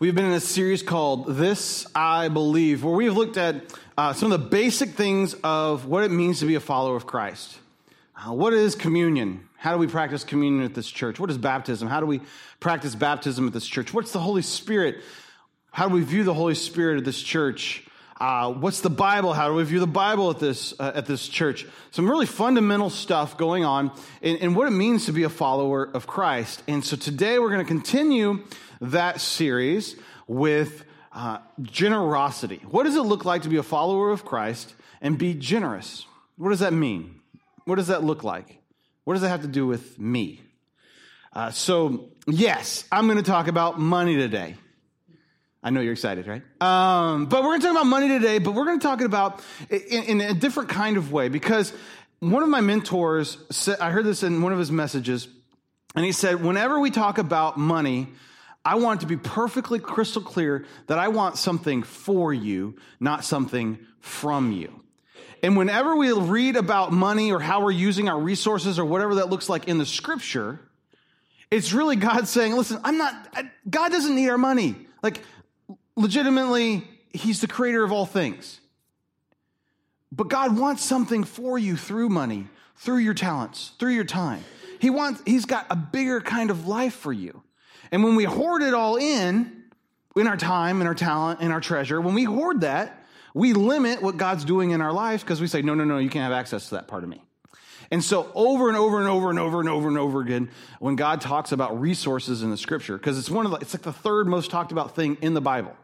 We've been in a series called This I Believe, where we've looked at uh, some of the basic things of what it means to be a follower of Christ. Uh, what is communion? How do we practice communion at this church? What is baptism? How do we practice baptism at this church? What's the Holy Spirit? How do we view the Holy Spirit at this church? Uh, what's the Bible? How do we view the Bible at this uh, at this church? Some really fundamental stuff going on in what it means to be a follower of Christ. And so today we're going to continue that series with uh, generosity. What does it look like to be a follower of Christ and be generous? What does that mean? What does that look like? What does that have to do with me? Uh, so, yes, I'm going to talk about money today. I know you're excited, right? Um, but we're going to talk about money today, but we're going to talk about in, in a different kind of way because one of my mentors said, I heard this in one of his messages, and he said, whenever we talk about money, I want it to be perfectly crystal clear that I want something for you, not something from you. And whenever we read about money or how we're using our resources or whatever that looks like in the scripture, it's really God saying, listen, I'm not, God doesn't need our money. Like, legitimately, He's the creator of all things. But God wants something for you through money, through your talents, through your time. He wants, He's got a bigger kind of life for you. And when we hoard it all in, in our time and our talent and our treasure, when we hoard that, we limit what God's doing in our lives because we say, no, no, no, you can't have access to that part of me. And so over and over and over and over and over and over again, when God talks about resources in the scripture, because it's one of the, it's like the third most talked about thing in the Bible.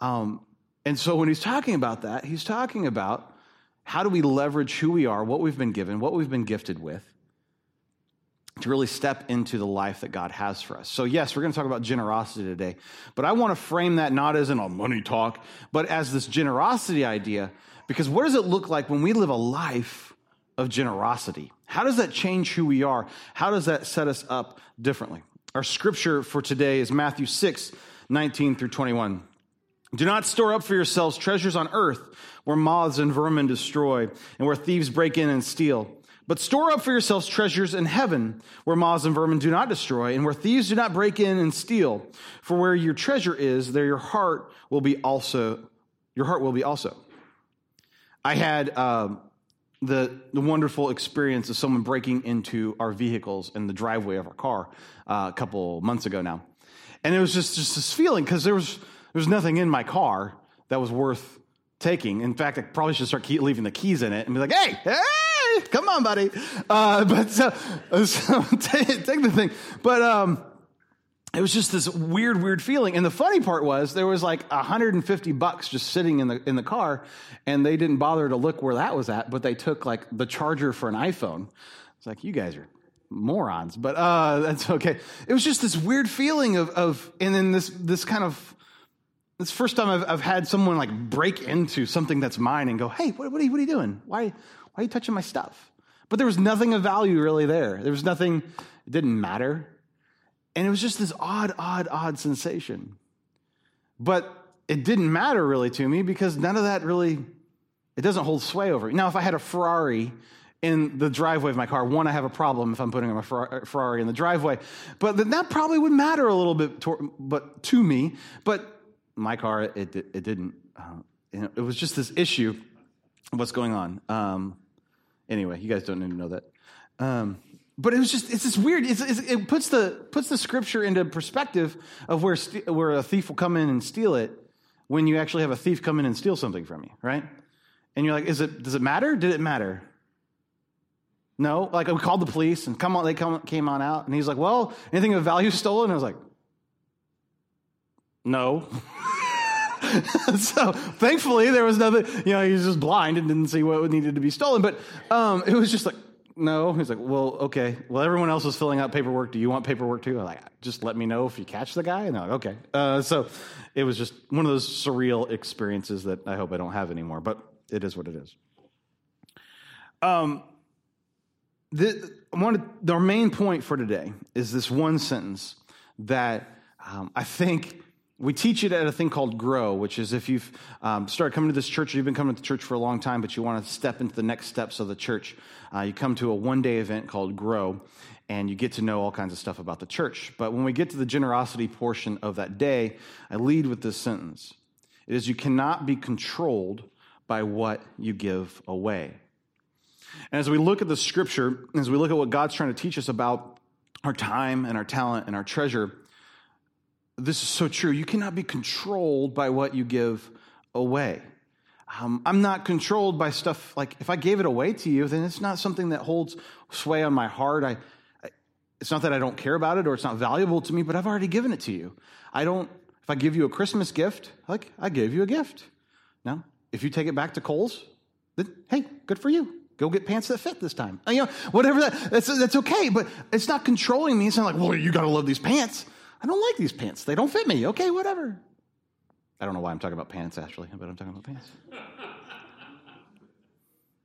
Um, and so when he's talking about that, he's talking about how do we leverage who we are, what we've been given, what we've been gifted with, to really step into the life that God has for us. So, yes, we're going to talk about generosity today, but I want to frame that not as in a money talk, but as this generosity idea, because what does it look like when we live a life of generosity? How does that change who we are? How does that set us up differently? Our scripture for today is Matthew 6, 19 through 21. Do not store up for yourselves treasures on earth where moths and vermin destroy and where thieves break in and steal but store up for yourselves treasures in heaven, where moths and vermin do not destroy, and where thieves do not break in and steal. For where your treasure is, there your heart will be also. Your heart will be also. I had uh, the the wonderful experience of someone breaking into our vehicles in the driveway of our car uh, a couple months ago now, and it was just just this feeling because there was there was nothing in my car that was worth taking. In fact, I probably should start leaving the keys in it and be like, "Hey, hey!" Come on, buddy. Uh, but so, so take, take, the thing. But um, it was just this weird, weird feeling. And the funny part was there was like 150 bucks just sitting in the in the car, and they didn't bother to look where that was at, but they took like the charger for an iPhone. It's like you guys are morons, but uh, that's okay. It was just this weird feeling of of, and then this this kind of. The first time I've, I've had someone like break into something that's mine and go, "Hey, what, what, are, you, what are you doing? Why, why are you touching my stuff? But there was nothing of value really there. There was nothing, it didn't matter. And it was just this odd, odd, odd sensation. But it didn't matter really to me because none of that really, it doesn't hold sway over me. Now, if I had a Ferrari in the driveway of my car, one, I have a problem if I'm putting a Ferrari in the driveway. But then that probably would matter a little bit to, but to me. But my car, it, it, didn't. Uh, it was just this issue. Of what's going on? Um, Anyway, you guys don't need to know that. Um, but it was just it's this weird it's, it's, it puts the puts the scripture into perspective of where st- where a thief will come in and steal it when you actually have a thief come in and steal something from you right? And you're like is it does it matter? Did it matter? No? Like we called the police and come on they come, came on out and he's like well anything of value stolen? I was like no so thankfully there was nothing, you know, he was just blind and didn't see what needed to be stolen. But um, it was just like, no. He's like, well, okay. Well, everyone else is filling out paperwork. Do you want paperwork too? I'm like, just let me know if you catch the guy. And I'm like, okay. Uh, so it was just one of those surreal experiences that I hope I don't have anymore, but it is what it is. Um, the, one, the main point for today is this one sentence that um, I think we teach it at a thing called Grow, which is if you've um, started coming to this church, or you've been coming to the church for a long time, but you want to step into the next steps of the church, uh, you come to a one day event called Grow. and you get to know all kinds of stuff about the church. But when we get to the generosity portion of that day, I lead with this sentence It is, You cannot be controlled by what you give away. And as we look at the scripture, as we look at what God's trying to teach us about our time and our talent and our treasure, this is so true. You cannot be controlled by what you give away. Um, I'm not controlled by stuff like if I gave it away to you, then it's not something that holds sway on my heart. I, I, it's not that I don't care about it or it's not valuable to me, but I've already given it to you. I don't. If I give you a Christmas gift, like I gave you a gift. Now, if you take it back to Kohl's, then hey, good for you. Go get pants that fit this time. You know, whatever that, that's, that's okay, but it's not controlling me. It's not like, well, you got to love these pants. I don't like these pants. They don't fit me. Okay, whatever. I don't know why I'm talking about pants, actually, but I'm talking about pants.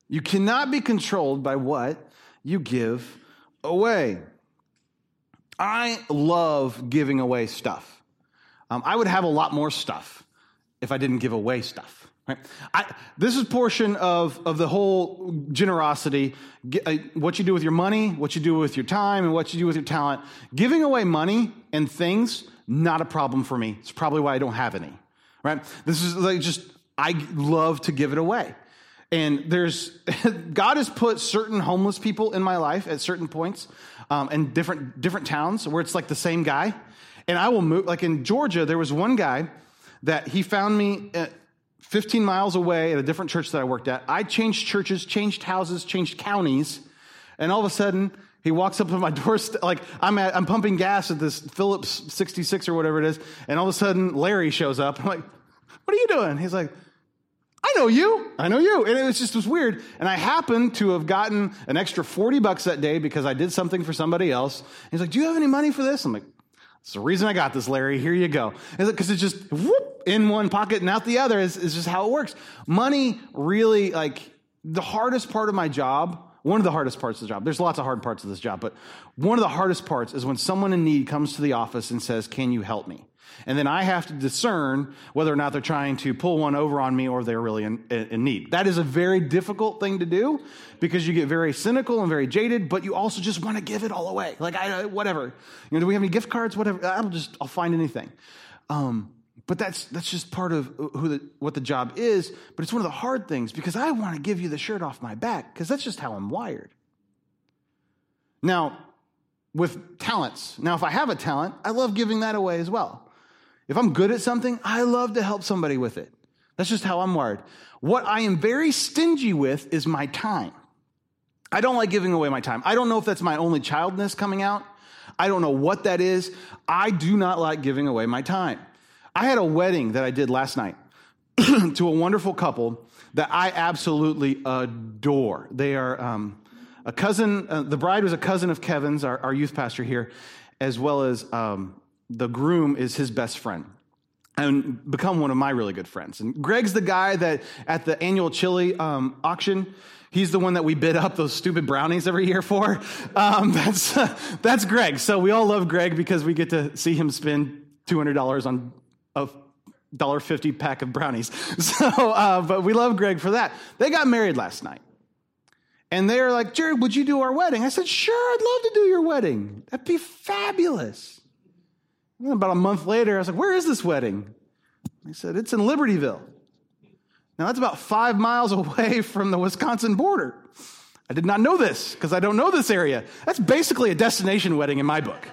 you cannot be controlled by what you give away. I love giving away stuff. Um, I would have a lot more stuff if I didn't give away stuff. Right? I, this is portion of, of the whole generosity. Uh, what you do with your money, what you do with your time, and what you do with your talent. Giving away money and things, not a problem for me. It's probably why I don't have any right? This is like just, I love to give it away. And there's, God has put certain homeless people in my life at certain points um, in different, different towns where it's like the same guy. And I will move, like in Georgia, there was one guy that he found me 15 miles away at a different church that I worked at. I changed churches, changed houses, changed counties. And all of a sudden, he walks up to my doorstep, like I'm, at, I'm pumping gas at this Phillips 66 or whatever it is, and all of a sudden Larry shows up. I'm like, what are you doing? He's like, I know you. I know you. And it was just was weird. And I happened to have gotten an extra 40 bucks that day because I did something for somebody else. He's like, Do you have any money for this? I'm like, It's the reason I got this, Larry. Here you go. Because it's just whoop, in one pocket and out the other is, is just how it works. Money really, like, the hardest part of my job one of the hardest parts of the job. There's lots of hard parts of this job, but one of the hardest parts is when someone in need comes to the office and says, Can you help me? And then I have to discern whether or not they're trying to pull one over on me or they're really in, in, need. That is a very difficult thing to do because you get very cynical and very jaded, but you also just want to give it all away. Like, I, whatever. You know, do we have any gift cards? Whatever. I'll just, I'll find anything. Um, but that's, that's just part of who the, what the job is. But it's one of the hard things because I want to give you the shirt off my back because that's just how I'm wired. Now, with talents, now if I have a talent, I love giving that away as well. If I'm good at something, I love to help somebody with it. That's just how I'm wired. What I am very stingy with is my time. I don't like giving away my time. I don't know if that's my only childness coming out. I don't know what that is. I do not like giving away my time. I had a wedding that I did last night to a wonderful couple that I absolutely adore. They are um, a cousin, uh, the bride was a cousin of Kevin's, our, our youth pastor here, as well as um, the groom is his best friend and become one of my really good friends. And Greg's the guy that at the annual chili um, auction, he's the one that we bid up those stupid brownies every year for. Um, that's uh, that's Greg. So we all love Greg because we get to see him spend two hundred dollars on a dollar fifty pack of brownies. So, uh, but we love Greg for that. They got married last night, and they are like, "Jared, would you do our wedding?" I said, "Sure, I'd love to do your wedding. That'd be fabulous." And about a month later, I was like, "Where is this wedding?" He said, "It's in Libertyville." Now that's about five miles away from the Wisconsin border. I did not know this because I don't know this area. That's basically a destination wedding in my book.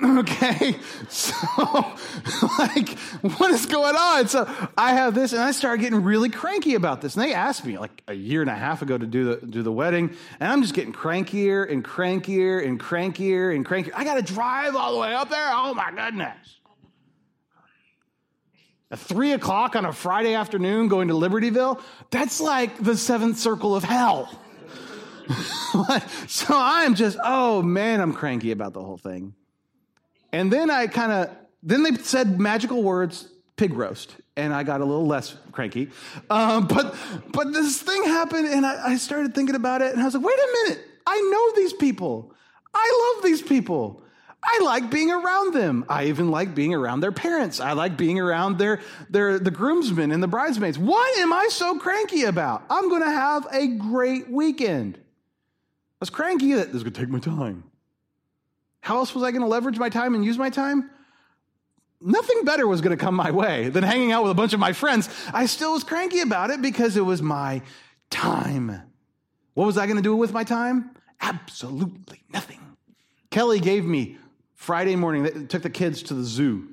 Okay. So, like, what is going on? So I have this and I started getting really cranky about this. And they asked me like a year and a half ago to do the, do the wedding. And I'm just getting crankier and crankier and crankier and crankier. I got to drive all the way up there. Oh my goodness. At three o'clock on a Friday afternoon going to Libertyville, that's like the seventh circle of hell. so I'm just, oh man, I'm cranky about the whole thing. And then I kind of, then they said magical words, pig roast. And I got a little less cranky. Um, but, but this thing happened and I, I started thinking about it and I was like, wait a minute. I know these people. I love these people. I like being around them. I even like being around their parents. I like being around their, their the groomsmen and the bridesmaids. What am I so cranky about? I'm going to have a great weekend. I was cranky that this is going to take my time. How else was I going to leverage my time and use my time? Nothing better was going to come my way than hanging out with a bunch of my friends. I still was cranky about it because it was my time. What was I going to do with my time? Absolutely nothing. Kelly gave me Friday morning, took the kids to the zoo.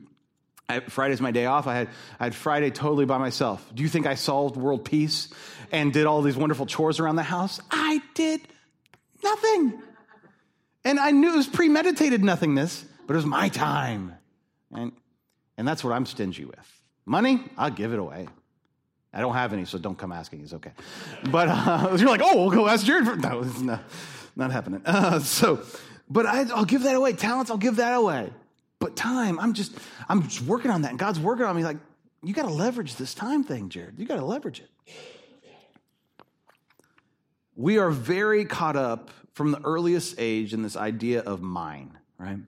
I, Friday's my day off. I had, I had Friday totally by myself. Do you think I solved world peace and did all these wonderful chores around the house? I did nothing. And I knew it was premeditated nothingness, but it was my time. And, and that's what I'm stingy with. Money, I'll give it away. I don't have any, so don't come asking. It's okay. But uh, you're like, oh, we'll go ask Jared. For... No, it's not, not happening. Uh, so, but I, I'll give that away. Talents, I'll give that away. But time, I'm just, I'm just working on that. And God's working on me like, you got to leverage this time thing, Jared. You got to leverage it. We are very caught up from the earliest age in this idea of mine, right?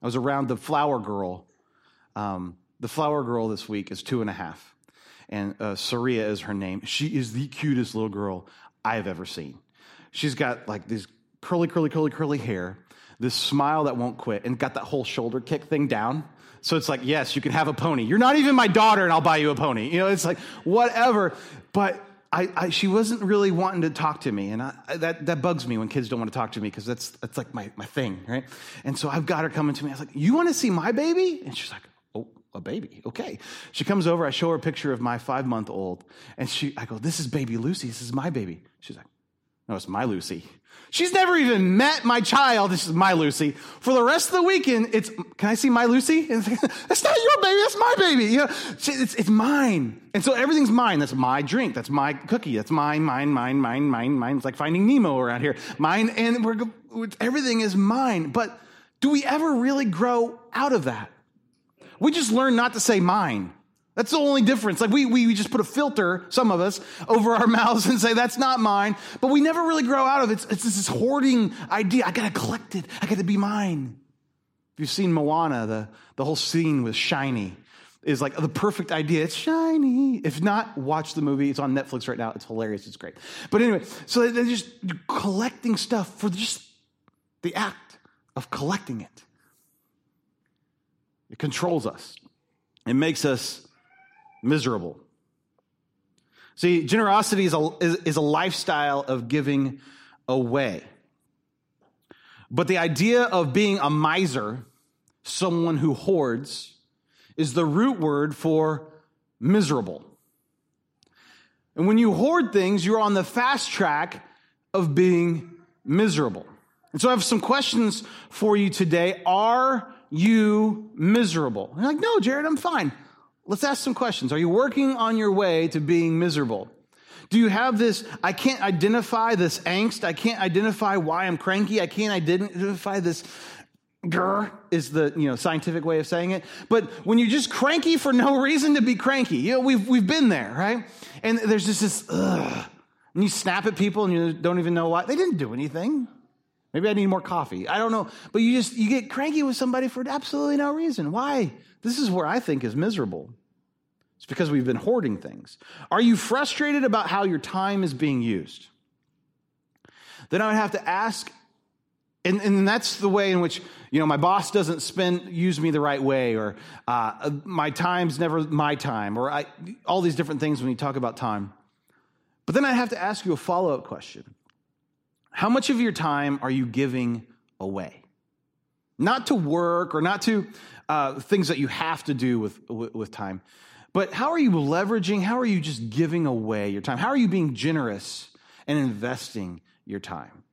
I was around the flower girl. Um, the flower girl this week is two and a half, and uh, Saria is her name. She is the cutest little girl I've ever seen. She's got like this curly, curly, curly, curly hair, this smile that won't quit, and got that whole shoulder kick thing down. So it's like, yes, you can have a pony. You're not even my daughter, and I'll buy you a pony. You know, it's like whatever. But I, I, she wasn't really wanting to talk to me, and I, that, that bugs me when kids don't want to talk to me because that's, that's like my, my thing, right? And so I've got her coming to me. I was like, "You want to see my baby?" And she's like, "Oh, a baby, okay." She comes over. I show her a picture of my five month old, and she, I go, "This is baby Lucy. This is my baby." She's like, "No, it's my Lucy." She's never even met my child. This is my Lucy. For the rest of the weekend, it's, can I see my Lucy? That's not your baby. That's my baby. You know, it's, it's mine. And so everything's mine. That's my drink. That's my cookie. That's mine, mine, mine, mine, mine, mine. It's like finding Nemo around here. Mine. And we're, everything is mine. But do we ever really grow out of that? We just learn not to say mine. That's the only difference. Like we, we, just put a filter, some of us, over our mouths and say, that's not mine. But we never really grow out of it. It's, it's this hoarding idea. I got to collect it. I got to be mine. If you've seen Moana, the, the whole scene with Shiny is like the perfect idea. It's shiny. If not, watch the movie. It's on Netflix right now. It's hilarious. It's great. But anyway, so they're just collecting stuff for just the act of collecting it. It controls us. It makes us miserable. See, generosity is a, is, is a lifestyle of giving away. But the idea of being a miser, someone who hoards, is the root word for miserable. And when you hoard things, you're on the fast track of being miserable. And so I have some questions for you today. Are you miserable? And you're like, no, Jared, I'm fine. Let's ask some questions. Are you working on your way to being miserable? Do you have this, I can't identify this angst. I can't identify why I'm cranky. I can't identify this grr is the you know scientific way of saying it. But when you're just cranky for no reason to be cranky, you know, we've we've been there, right? And there's just this ugh. And you snap at people and you don't even know why. They didn't do anything. Maybe I need more coffee. I don't know. But you just you get cranky with somebody for absolutely no reason. Why? This is where I think is miserable. It's because we've been hoarding things. Are you frustrated about how your time is being used? Then I would have to ask, and, and that's the way in which, you know, my boss doesn't spend, use me the right way, or uh, my time's never my time, or I, all these different things when you talk about time. But then I have to ask you a follow up question How much of your time are you giving away? Not to work or not to uh, things that you have to do with, with, time, but how are you leveraging? How are you just giving away your time? How are you being generous and investing your time?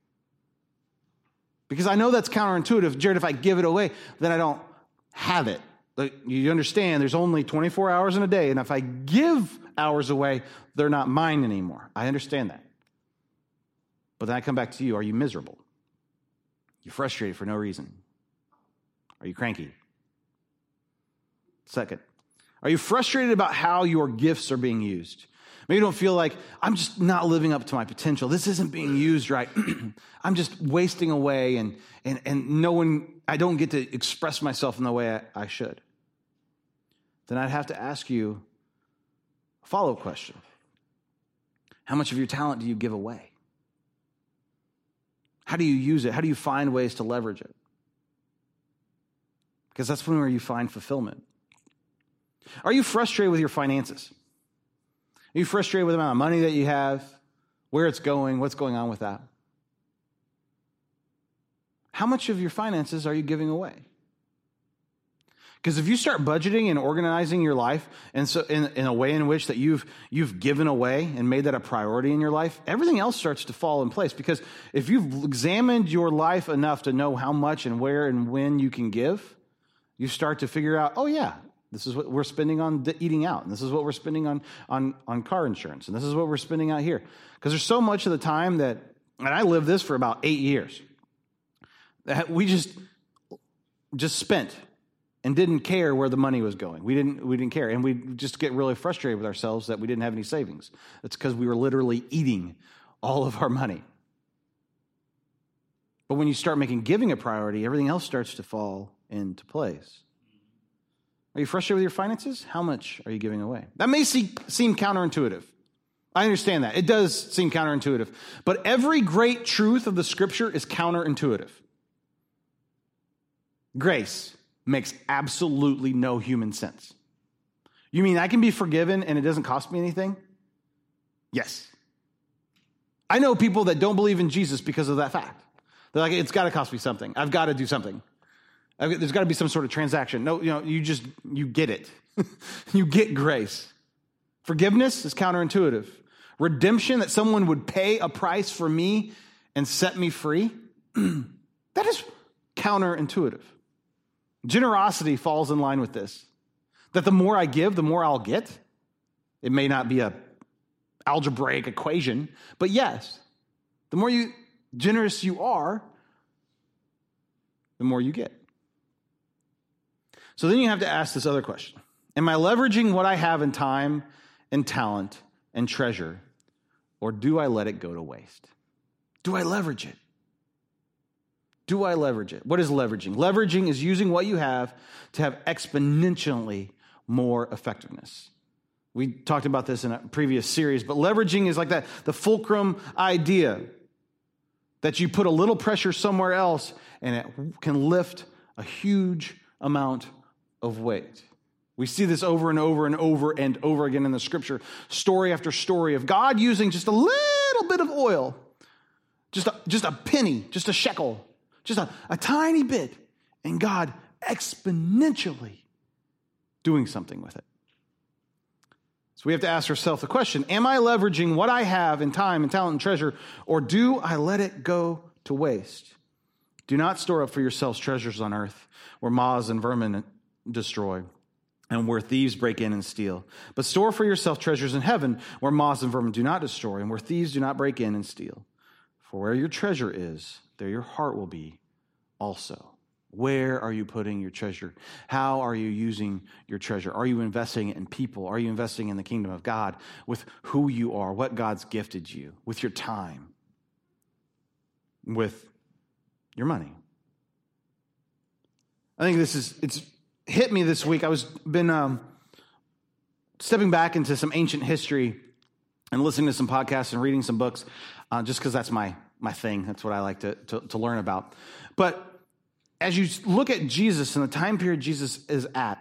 Because I know that's counterintuitive. Jared, if I give it away, then I don't have it. Like, you understand, there's only 24 hours in a day, and if I give hours away, they're not mine anymore. I understand that. But then I come back to you. Are you miserable? You're frustrated for no reason. Are you cranky? Second, are you frustrated about how your gifts are being used? Maybe you don't feel like I'm just not living up to my potential. This isn't being used right. I'm just wasting away and, and, and no one, I don't get to express myself in the way I, I should. Then I'd have to ask you a follow up question How much of your talent do you give away? How do you use it? How do you find ways to leverage it? because that's when where you find fulfillment. Are you frustrated with your finances? Are you frustrated with the amount of money that you have, where it's going, what's going on with that? How much of your finances are you giving away? Because if you start budgeting and organizing your life and so in, in a way in which that you've you've given away and made that a priority in your life, everything else starts to fall in place. Because if you've examined your life enough to know how much and where and when you can give, you start to figure out, oh yeah, this is what we're spending on eating out, and this is what we're spending on on on car insurance, and this is what we're spending out here. Because there's so much of the time that, and I lived this for about eight years, that we just just spent and didn't care where the money was going. We didn't, we didn't care. And we just get really frustrated with ourselves that we didn't have any savings. That's because we were literally eating all of our money. But when you start making giving a priority, everything else starts to fall into place. Are you frustrated with your finances? How much are you giving away? That may seem counterintuitive. I understand that. It does seem counterintuitive. But every great truth of the scripture is counterintuitive. Grace makes absolutely no human sense. You mean I can be forgiven and it doesn't cost me anything? Yes. I know people that don't believe in Jesus because of that fact. They're like, it's got to cost me something. I've got to do something. There's got to be some sort of transaction. No, you know, you just, you get it. you get grace. Forgiveness is counterintuitive. Redemption, that someone would pay a price for me and set me free, that is counterintuitive. Generosity falls in line with this. That the more I give, the more I'll get. It may not be a algebraic equation, but yes, the more you generous you are, the more you get. So then you have to ask this other question. Am I leveraging what I have in time and talent and treasure, or do I let it go to waste? Do I leverage it? Do I leverage it? What is leveraging? Leveraging is using what you have to have exponentially more effectiveness. We talked about this in a previous series, but leveraging is like that the fulcrum idea that you put a little pressure somewhere else and it can lift a huge amount of weight. We see this over and over and over and over again in the scripture, story after story of God using just a little bit of oil, just a, just a penny, just a shekel, just a, a tiny bit, and God exponentially doing something with it. So we have to ask ourselves the question Am I leveraging what I have in time and talent and treasure, or do I let it go to waste? Do not store up for yourselves treasures on earth where moths and vermin destroy and where thieves break in and steal. But store for yourself treasures in heaven where moths and vermin do not destroy and where thieves do not break in and steal. For where your treasure is, there your heart will be also. Where are you putting your treasure? How are you using your treasure? Are you investing in people? Are you investing in the kingdom of God with who you are, what God's gifted you, with your time, with your money? I think this is, it's hit me this week. I was been um, stepping back into some ancient history and listening to some podcasts and reading some books uh, just because that's my my thing. That's what I like to, to, to learn about. But as you look at Jesus and the time period Jesus is at,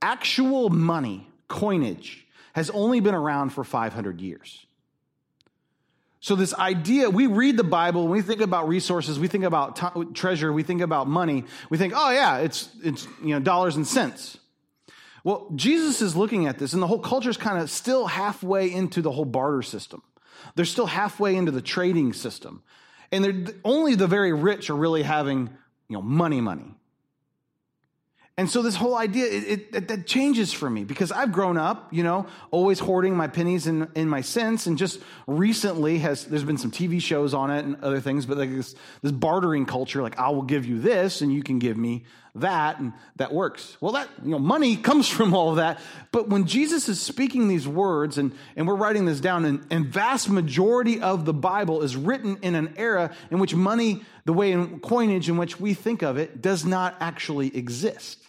actual money, coinage, has only been around for 500 years. So, this idea, we read the Bible, we think about resources, we think about t- treasure, we think about money, we think, oh, yeah, it's, it's you know, dollars and cents. Well, Jesus is looking at this, and the whole culture is kind of still halfway into the whole barter system. They're still halfway into the trading system. And only the very rich are really having, you know, money, money. And so this whole idea, it, it, that changes for me because I've grown up, you know, always hoarding my pennies in, in my cents. And just recently has, there's been some TV shows on it and other things, but like this, this bartering culture, like I will give you this and you can give me that and that works. Well, that, you know, money comes from all of that. But when Jesus is speaking these words and, and we're writing this down and, and vast majority of the Bible is written in an era in which money, the way in coinage in which we think of it does not actually exist.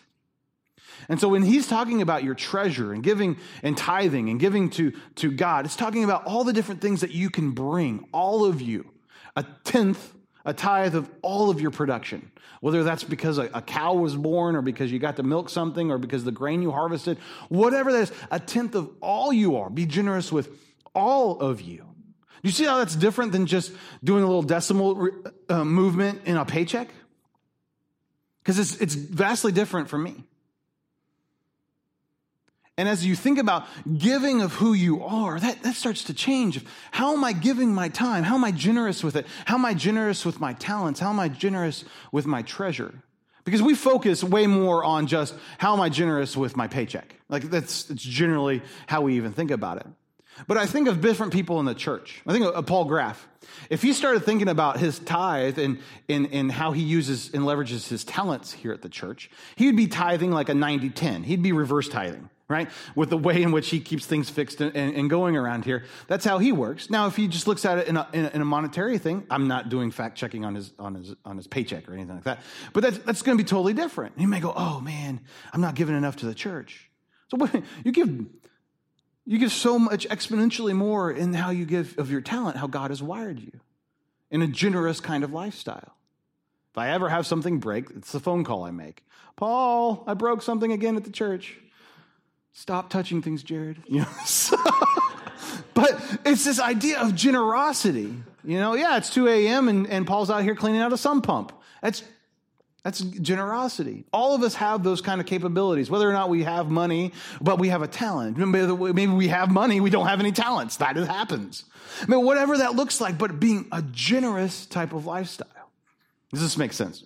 And so when he's talking about your treasure and giving and tithing and giving to, to God, it's talking about all the different things that you can bring, all of you. A tenth a tithe of all of your production. Whether that's because a, cow was born or because you got to milk something or because the grain you harvested, whatever that is, a tenth of all you are. Be generous with all of you. You see how that's different than just doing a little decimal uh, movement in a paycheck? Because it's, it's vastly different for me. And as you think about giving of who you are, that, that starts to change. How am I giving my time? How am I generous with it? How am I generous with my talents? How am I generous with my treasure? Because we focus way more on just how am I generous with my paycheck? Like that's, that's generally how we even think about it. But I think of different people in the church. I think of Paul Graff. If he started thinking about his tithe and, and, and how he uses and leverages his talents here at the church, he would be tithing like a 90 10. He'd be reverse tithing right? With the way in which he keeps things fixed and, and, going around here. That's how he works. Now, if he just looks at it in a, in a, in a monetary thing, I'm not doing fact checking on his, on, his, on his paycheck or anything like that. But that's, that's going to be totally different. He may go, oh man, I'm not giving enough to the church. So what, you give, you give so much exponentially more in how you give of your talent, how God has wired you in a generous kind of lifestyle. If I ever have something break, it's the phone call I make. Paul, I broke something again at the church. Stop touching things, Jared. You know, so, but it's this idea of generosity. You know, yeah, it's 2 a.m. And, and Paul's out here cleaning out a sump pump. That's that's generosity. All of us have those kind of capabilities, whether or not we have money, but we have a talent. Maybe we have money, we don't have any talents. That happens. I mean, whatever that looks like, but being a generous type of lifestyle. Does this make sense?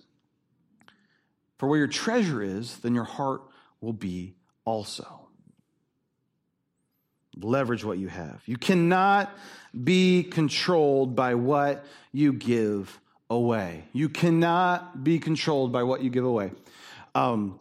For where your treasure is, then your heart will be also. Leverage what you have. You cannot be controlled by what you give away. You cannot be controlled by what you give away. Um,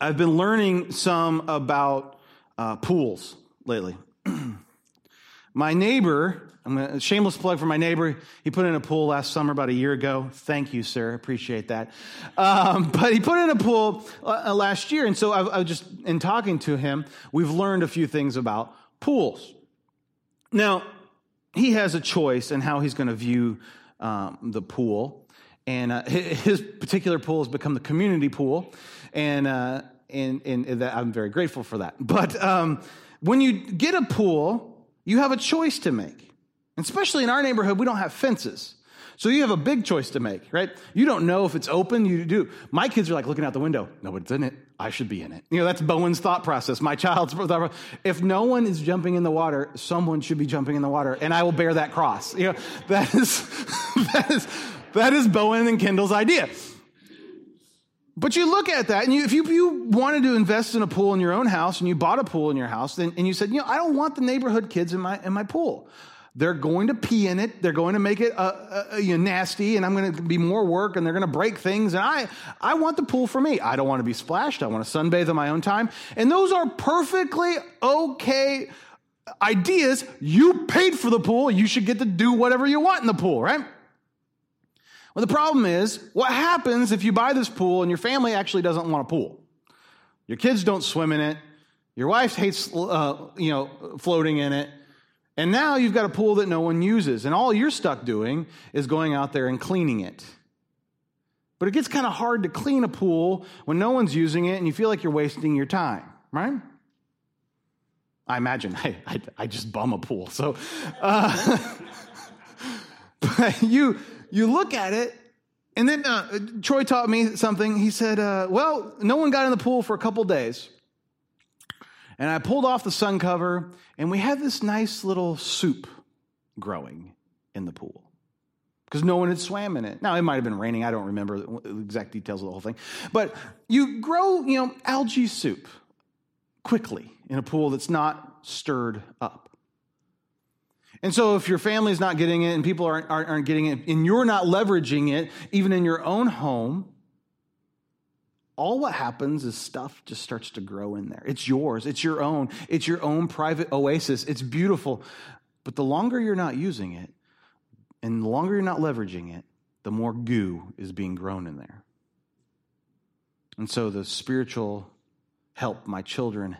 I've been learning some about uh, pools lately. my neighbor, I'm a shameless plug for my neighbor. He put in a pool last summer, about a year ago. Thank you, sir. Appreciate that. Um, but he put in a pool uh, last year, and so I, I just in talking to him, we've learned a few things about pools. Now, he has a choice in how he's going to view um, the pool, and uh, his particular pool has become the community pool, and uh, and, and, that I'm very grateful for that. But um, when you get a pool, you have a choice to make. Especially in our neighborhood, we don't have fences. So you have a big choice to make, right? You don't know if it's open. You do. My kids are like looking out the window. Nobody's in it. I should be in it. You know, that's Bowen's thought process. My child's thought process. If no one is jumping in the water, someone should be jumping in the water, and I will bear that cross. You know, that is that is that is Bowen and Kendall's idea. But you look at that, and you, if you, you, wanted to invest in a pool in your own house, and you bought a pool in your house, then, and you said, you know, I don't want the neighborhood kids in my in my pool. They're going to pee in it. They're going to make it uh, uh, you know, nasty, and I'm going to be more work, and they're going to break things. And I, I want the pool for me. I don't want to be splashed. I want to sunbathe in my own time. And those are perfectly okay ideas. You paid for the pool. You should get to do whatever you want in the pool, right? Well, the problem is, what happens if you buy this pool and your family actually doesn't want a pool? Your kids don't swim in it. Your wife hates, uh, you know, floating in it. And now you've got a pool that no one uses, and all you're stuck doing is going out there and cleaning it. But it gets kind of hard to clean a pool when no one's using it and you feel like you're wasting your time, right? I imagine I, I, I just bum a pool. So uh, but you, you look at it, and then uh, Troy taught me something. He said, uh, Well, no one got in the pool for a couple days. And I pulled off the sun cover, and we had this nice little soup growing in the pool because no one had swam in it. Now, it might have been raining. I don't remember the exact details of the whole thing. But you grow, you know, algae soup quickly in a pool that's not stirred up. And so, if your family's not getting it and people aren't, aren't, getting it, and you're not leveraging it, even in your own home, all what happens is stuff just starts to grow in there. It's yours, it's your own, it's your own private oasis. It's beautiful. But the longer you're not using it, and the longer you're not leveraging it, the more goo is being grown in there. And so the spiritual help my children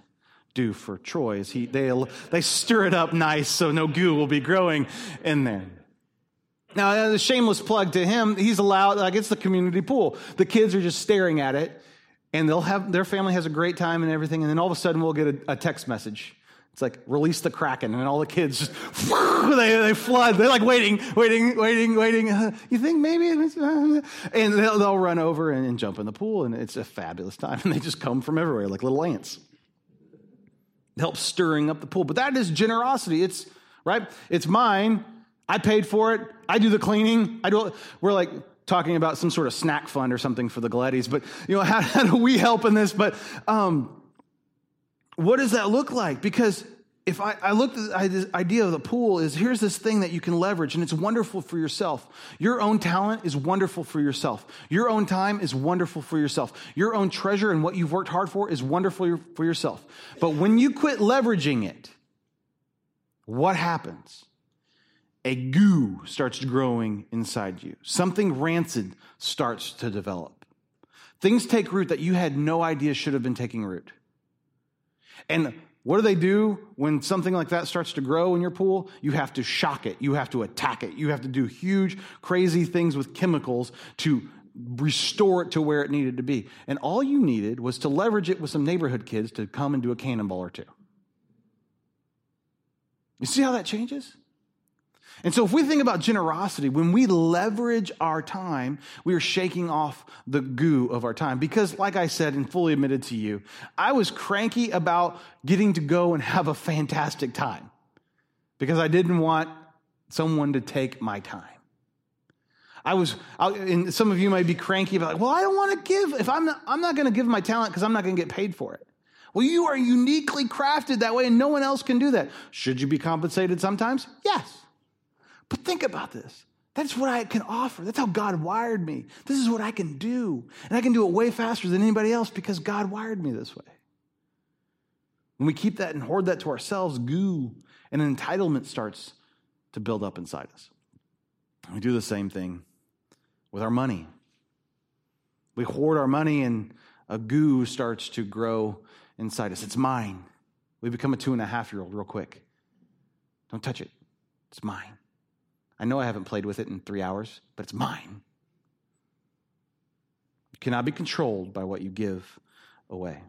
do for Troy is he they they stir it up nice so no goo will be growing in there. Now, a shameless plug to him, he's allowed, like, it's the community pool. The kids are just staring at it, and they'll have, their family has a great time and everything, and then all of a sudden we'll get a, a text message. It's like, release the Kraken, and all the kids just, they, they flood. They're like waiting, waiting, waiting, waiting. Uh, you think maybe? Uh, and they'll, they'll run over and, and jump in the pool, and it's a fabulous time, and they just come from everywhere like little ants. Help stirring up the pool. But that is generosity. It's, right? It's mine I paid for it. I do the cleaning. I do. We're like talking about some sort of snack fund or something for the Gladys, but you know, how, how do we help in this? But um, what does that look like? Because if I, I looked at the idea of the pool is here's this thing that you can leverage and it's wonderful for yourself. Your own talent is wonderful for yourself. Your own time is wonderful for yourself. Your own treasure and what you've worked hard for is wonderful for yourself. But when you quit leveraging it, what happens? A goo starts growing inside you. Something rancid starts to develop. Things take root that you had no idea should have been taking root. And what do they do when something like that starts to grow in your pool? You have to shock it. You have to attack it. You have to do huge, crazy things with chemicals to restore it to where it needed to be. And all you needed was to leverage it with some neighborhood kids to come and do a cannonball or two. You see how that changes? And so, if we think about generosity, when we leverage our time, we are shaking off the goo of our time. Because, like I said and fully admitted to you, I was cranky about getting to go and have a fantastic time because I didn't want someone to take my time. I was, and some of you might be cranky about, like, well, I don't want to give. If I'm not, I'm not going to give my talent because I'm not going to get paid for it. Well, you are uniquely crafted that way, and no one else can do that. Should you be compensated sometimes? Yes. But think about this. That's what I can offer. That's how God wired me. This is what I can do. And I can do it way faster than anybody else because God wired me this way. When we keep that and hoard that to ourselves, goo and entitlement starts to build up inside us. We do the same thing with our money. We hoard our money and a goo starts to grow inside us. It's mine. We become a two and a half year old real quick. Don't touch it. It's mine. I know I haven't played with it in three hours, but it's mine. You cannot be controlled by what you give away.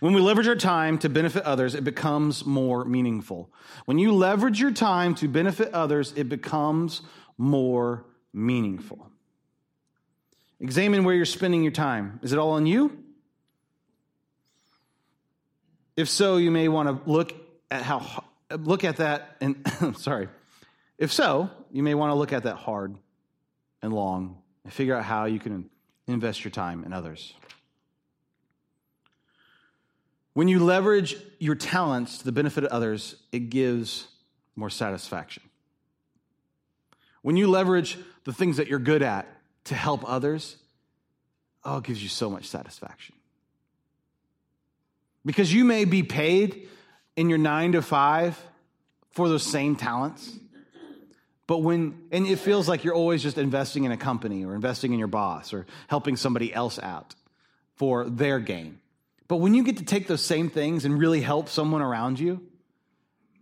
When we leverage our time to benefit others, it becomes more meaningful. When you leverage your time to benefit others, it becomes more meaningful. Examine where you're spending your time. Is it all on you? If so, you may want to look at how look at that and sorry, if so, you may want to look at that hard and long and figure out how you can invest your time in others. When you leverage your talents to the benefit of others, it gives more satisfaction. When you leverage the things that you're good at to help others, oh, it gives you so much satisfaction. Because you may be paid in your nine to five for those same talents. But when, and it feels like you're always just investing in a company or investing in your boss or helping somebody else out for their gain. But when you get to take those same things and really help someone around you,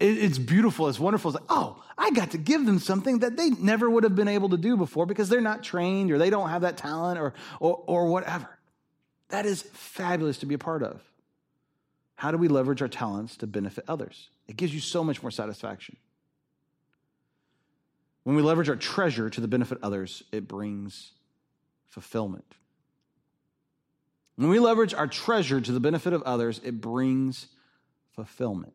it's beautiful. It's wonderful. It's like, oh, I got to give them something that they never would have been able to do before because they're not trained or they don't have that talent or, or, or whatever. That is fabulous to be a part of. How do we leverage our talents to benefit others? It gives you so much more satisfaction. When we leverage our treasure to the benefit of others, it brings fulfillment. When we leverage our treasure to the benefit of others, it brings fulfillment.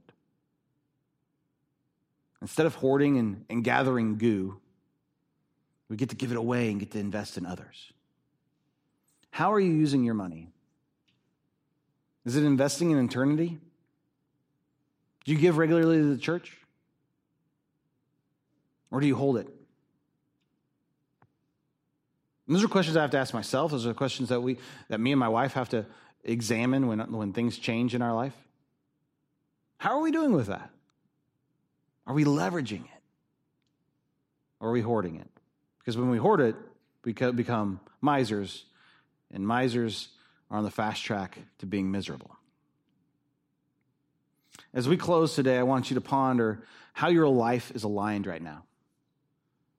Instead of hoarding and, and gathering goo, we get to give it away and get to invest in others. How are you using your money? Is it investing in eternity? Do you give regularly to the church? Or do you hold it? And those are questions I have to ask myself. Those are questions that we that me and my wife have to examine when, when things change in our life. How are we doing with that? Are we leveraging it? Or are we hoarding it? Because when we hoard it, we become misers, and misers are on the fast track to being miserable. As we close today, I want you to ponder how your life is aligned right now.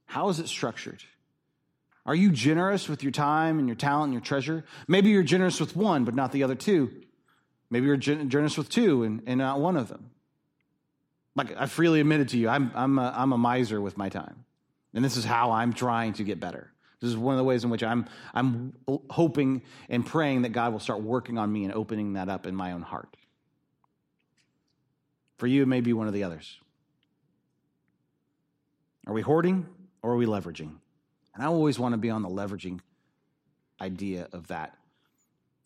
How is it structured? Are you generous with your time and your talent and your treasure? Maybe you're generous with one, but not the other two. Maybe you're generous with two and, and not one of them. Like I freely admitted to you, I'm, I'm, a, I'm a miser with my time. And this is how I'm trying to get better. This is one of the ways in which I'm, I'm hoping and praying that God will start working on me and opening that up in my own heart. For you, it may be one of the others. Are we hoarding or are we leveraging? And I always want to be on the leveraging idea of that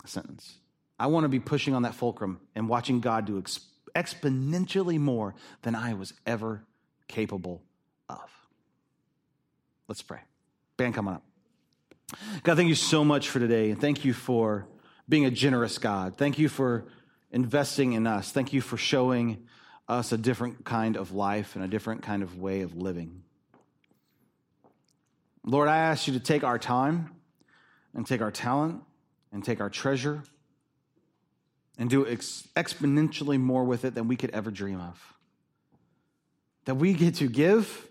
sentence. I want to be pushing on that fulcrum and watching God do ex- exponentially more than I was ever capable of. Let's pray. Band coming up. God, thank you so much for today. And thank you for being a generous God. Thank you for investing in us. Thank you for showing us a different kind of life and a different kind of way of living. Lord, I ask you to take our time and take our talent and take our treasure and do ex- exponentially more with it than we could ever dream of. That we get to give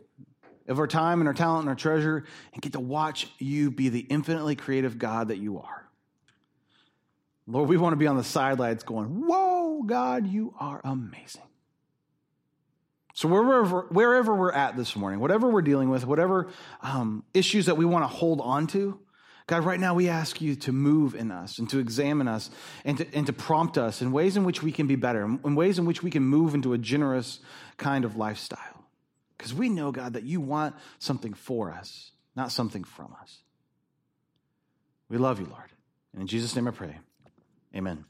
of our time and our talent and our treasure and get to watch you be the infinitely creative God that you are. Lord, we want to be on the sidelines going, Whoa, God, you are amazing. So, wherever, wherever we're at this morning, whatever we're dealing with, whatever um, issues that we want to hold on to, God, right now we ask you to move in us and to examine us and to, and to prompt us in ways in which we can be better, in ways in which we can move into a generous kind of lifestyle. Because we know, God, that you want something for us, not something from us. We love you, Lord. And in Jesus' name I pray. Amen.